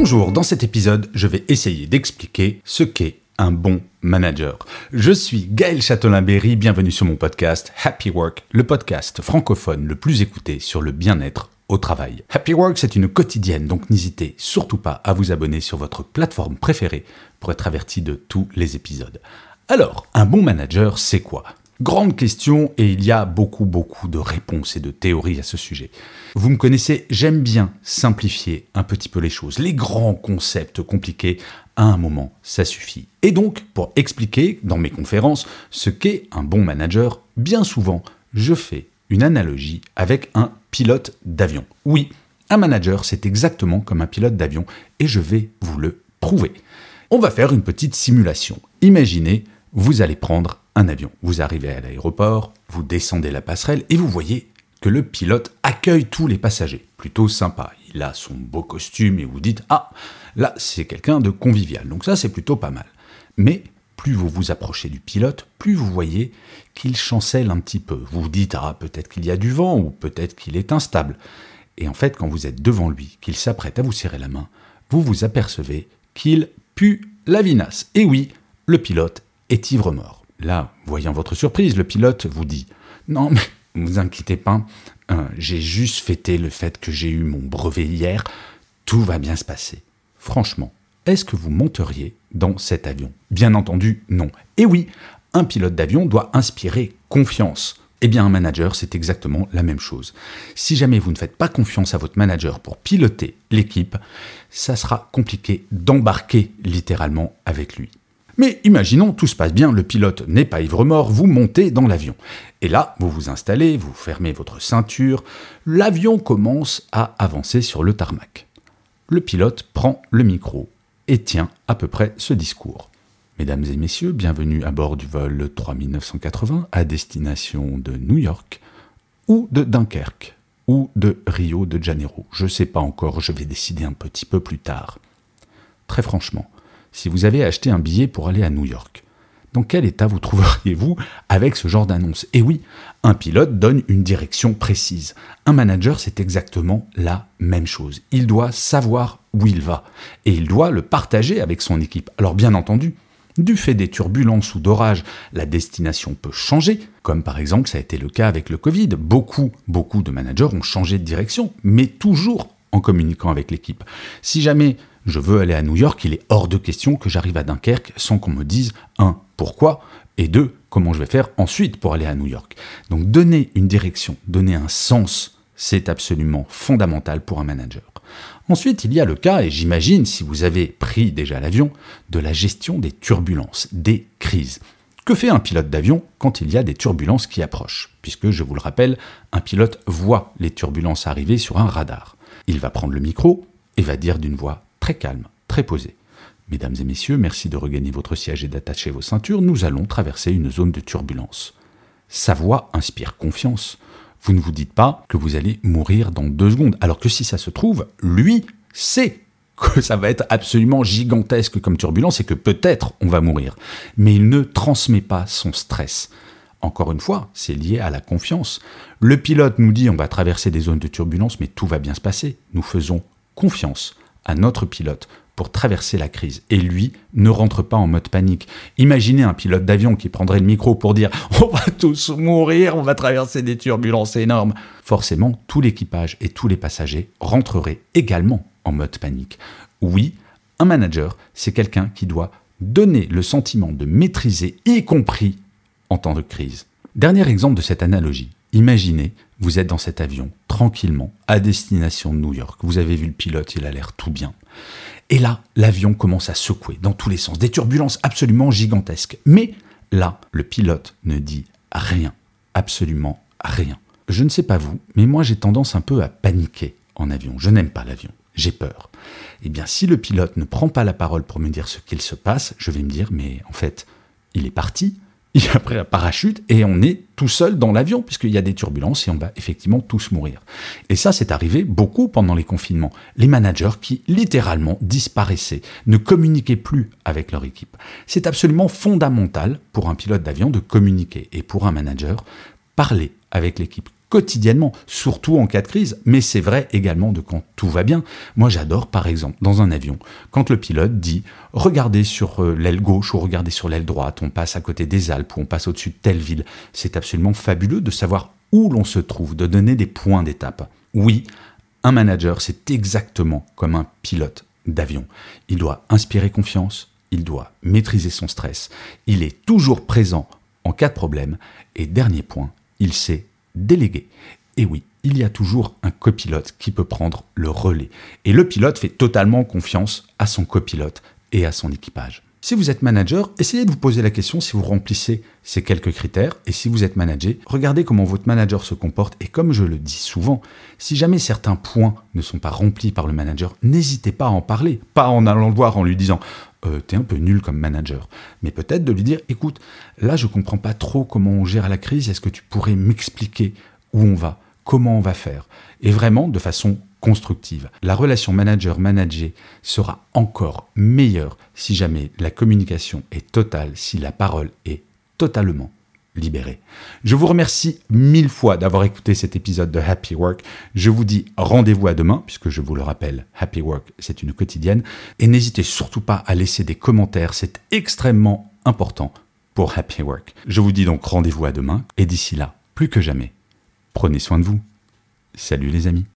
Bonjour, dans cet épisode, je vais essayer d'expliquer ce qu'est un bon manager. Je suis Gaël Châtelain-Berry, bienvenue sur mon podcast Happy Work, le podcast francophone le plus écouté sur le bien-être au travail. Happy Work, c'est une quotidienne, donc n'hésitez surtout pas à vous abonner sur votre plateforme préférée pour être averti de tous les épisodes. Alors, un bon manager, c'est quoi? Grande question et il y a beaucoup beaucoup de réponses et de théories à ce sujet. Vous me connaissez, j'aime bien simplifier un petit peu les choses. Les grands concepts compliqués, à un moment, ça suffit. Et donc, pour expliquer dans mes conférences ce qu'est un bon manager, bien souvent, je fais une analogie avec un pilote d'avion. Oui, un manager, c'est exactement comme un pilote d'avion et je vais vous le prouver. On va faire une petite simulation. Imaginez, vous allez prendre un avion. Vous arrivez à l'aéroport, vous descendez la passerelle et vous voyez que le pilote accueille tous les passagers. Plutôt sympa. Il a son beau costume et vous dites Ah, là, c'est quelqu'un de convivial. Donc ça, c'est plutôt pas mal. Mais plus vous vous approchez du pilote, plus vous voyez qu'il chancelle un petit peu. Vous vous dites Ah, peut-être qu'il y a du vent ou peut-être qu'il est instable. Et en fait, quand vous êtes devant lui, qu'il s'apprête à vous serrer la main, vous vous apercevez qu'il pue la vinasse. Et oui, le pilote est ivre-mort. Là, voyant votre surprise, le pilote vous dit Non, mais ne vous inquiétez pas, euh, j'ai juste fêté le fait que j'ai eu mon brevet hier, tout va bien se passer. Franchement, est-ce que vous monteriez dans cet avion? Bien entendu, non. Et oui, un pilote d'avion doit inspirer confiance. Eh bien, un manager, c'est exactement la même chose. Si jamais vous ne faites pas confiance à votre manager pour piloter l'équipe, ça sera compliqué d'embarquer littéralement avec lui. Mais imaginons, tout se passe bien, le pilote n'est pas ivre-mort, vous montez dans l'avion. Et là, vous vous installez, vous fermez votre ceinture, l'avion commence à avancer sur le tarmac. Le pilote prend le micro et tient à peu près ce discours. Mesdames et messieurs, bienvenue à bord du vol 3980 à destination de New York ou de Dunkerque ou de Rio de Janeiro. Je ne sais pas encore, je vais décider un petit peu plus tard. Très franchement, si vous avez acheté un billet pour aller à New York. Dans quel état vous trouveriez-vous avec ce genre d'annonce? Et oui, un pilote donne une direction précise. Un manager, c'est exactement la même chose. Il doit savoir où il va et il doit le partager avec son équipe. Alors bien entendu, du fait des turbulences ou d'orages, la destination peut changer, comme par exemple ça a été le cas avec le Covid. Beaucoup, beaucoup de managers ont changé de direction, mais toujours en communiquant avec l'équipe. Si jamais je veux aller à New York, il est hors de question que j'arrive à Dunkerque sans qu'on me dise, un, pourquoi, et deux, comment je vais faire ensuite pour aller à New York. Donc donner une direction, donner un sens, c'est absolument fondamental pour un manager. Ensuite, il y a le cas, et j'imagine si vous avez pris déjà l'avion, de la gestion des turbulences, des crises. Que fait un pilote d'avion quand il y a des turbulences qui approchent? Puisque, je vous le rappelle, un pilote voit les turbulences arriver sur un radar. Il va prendre le micro et va dire d'une voix calme, très posé. Mesdames et messieurs, merci de regagner votre siège et d'attacher vos ceintures. Nous allons traverser une zone de turbulence. Sa voix inspire confiance. Vous ne vous dites pas que vous allez mourir dans deux secondes, alors que si ça se trouve, lui sait que ça va être absolument gigantesque comme turbulence et que peut-être on va mourir. Mais il ne transmet pas son stress. Encore une fois, c'est lié à la confiance. Le pilote nous dit on va traverser des zones de turbulence, mais tout va bien se passer. Nous faisons confiance à notre pilote pour traverser la crise. Et lui ne rentre pas en mode panique. Imaginez un pilote d'avion qui prendrait le micro pour dire On va tous mourir, on va traverser des turbulences énormes. Forcément, tout l'équipage et tous les passagers rentreraient également en mode panique. Oui, un manager, c'est quelqu'un qui doit donner le sentiment de maîtriser, y compris en temps de crise. Dernier exemple de cette analogie. Imaginez, vous êtes dans cet avion, tranquillement, à destination de New York. Vous avez vu le pilote, il a l'air tout bien. Et là, l'avion commence à secouer dans tous les sens, des turbulences absolument gigantesques. Mais là, le pilote ne dit rien, absolument rien. je ne sais pas vous, mais moi j'ai tendance un peu à paniquer en avion. Je n'aime pas l'avion, j'ai peur. Eh bien, si le pilote ne prend pas la parole pour me dire ce qu'il se passe, je vais me dire, mais en fait, il est parti, il a pris un parachute et on est tout seul dans l'avion puisqu'il y a des turbulences et on va effectivement tous mourir. Et ça, c'est arrivé beaucoup pendant les confinements. Les managers qui littéralement disparaissaient, ne communiquaient plus avec leur équipe. C'est absolument fondamental pour un pilote d'avion de communiquer et pour un manager, parler avec l'équipe, quotidiennement, surtout en cas de crise, mais c'est vrai également de quand tout va bien. Moi j'adore par exemple dans un avion, quand le pilote dit regardez sur euh, l'aile gauche ou regardez sur l'aile droite, on passe à côté des Alpes ou on passe au-dessus de telle ville. C'est absolument fabuleux de savoir où l'on se trouve, de donner des points d'étape. Oui, un manager, c'est exactement comme un pilote d'avion. Il doit inspirer confiance, il doit maîtriser son stress, il est toujours présent en cas de problème, et dernier point, il sait délégué. Et oui, il y a toujours un copilote qui peut prendre le relais. Et le pilote fait totalement confiance à son copilote et à son équipage. Si vous êtes manager, essayez de vous poser la question si vous remplissez ces quelques critères. Et si vous êtes manager, regardez comment votre manager se comporte. Et comme je le dis souvent, si jamais certains points ne sont pas remplis par le manager, n'hésitez pas à en parler. Pas en allant le voir en lui disant euh, T'es un peu nul comme manager. Mais peut-être de lui dire Écoute, là je comprends pas trop comment on gère la crise. Est-ce que tu pourrais m'expliquer où on va Comment on va faire? Et vraiment de façon constructive. La relation manager-manager sera encore meilleure si jamais la communication est totale, si la parole est totalement libérée. Je vous remercie mille fois d'avoir écouté cet épisode de Happy Work. Je vous dis rendez-vous à demain, puisque je vous le rappelle, Happy Work, c'est une quotidienne. Et n'hésitez surtout pas à laisser des commentaires, c'est extrêmement important pour Happy Work. Je vous dis donc rendez-vous à demain, et d'ici là, plus que jamais, prenez soin de vous. Salut les amis.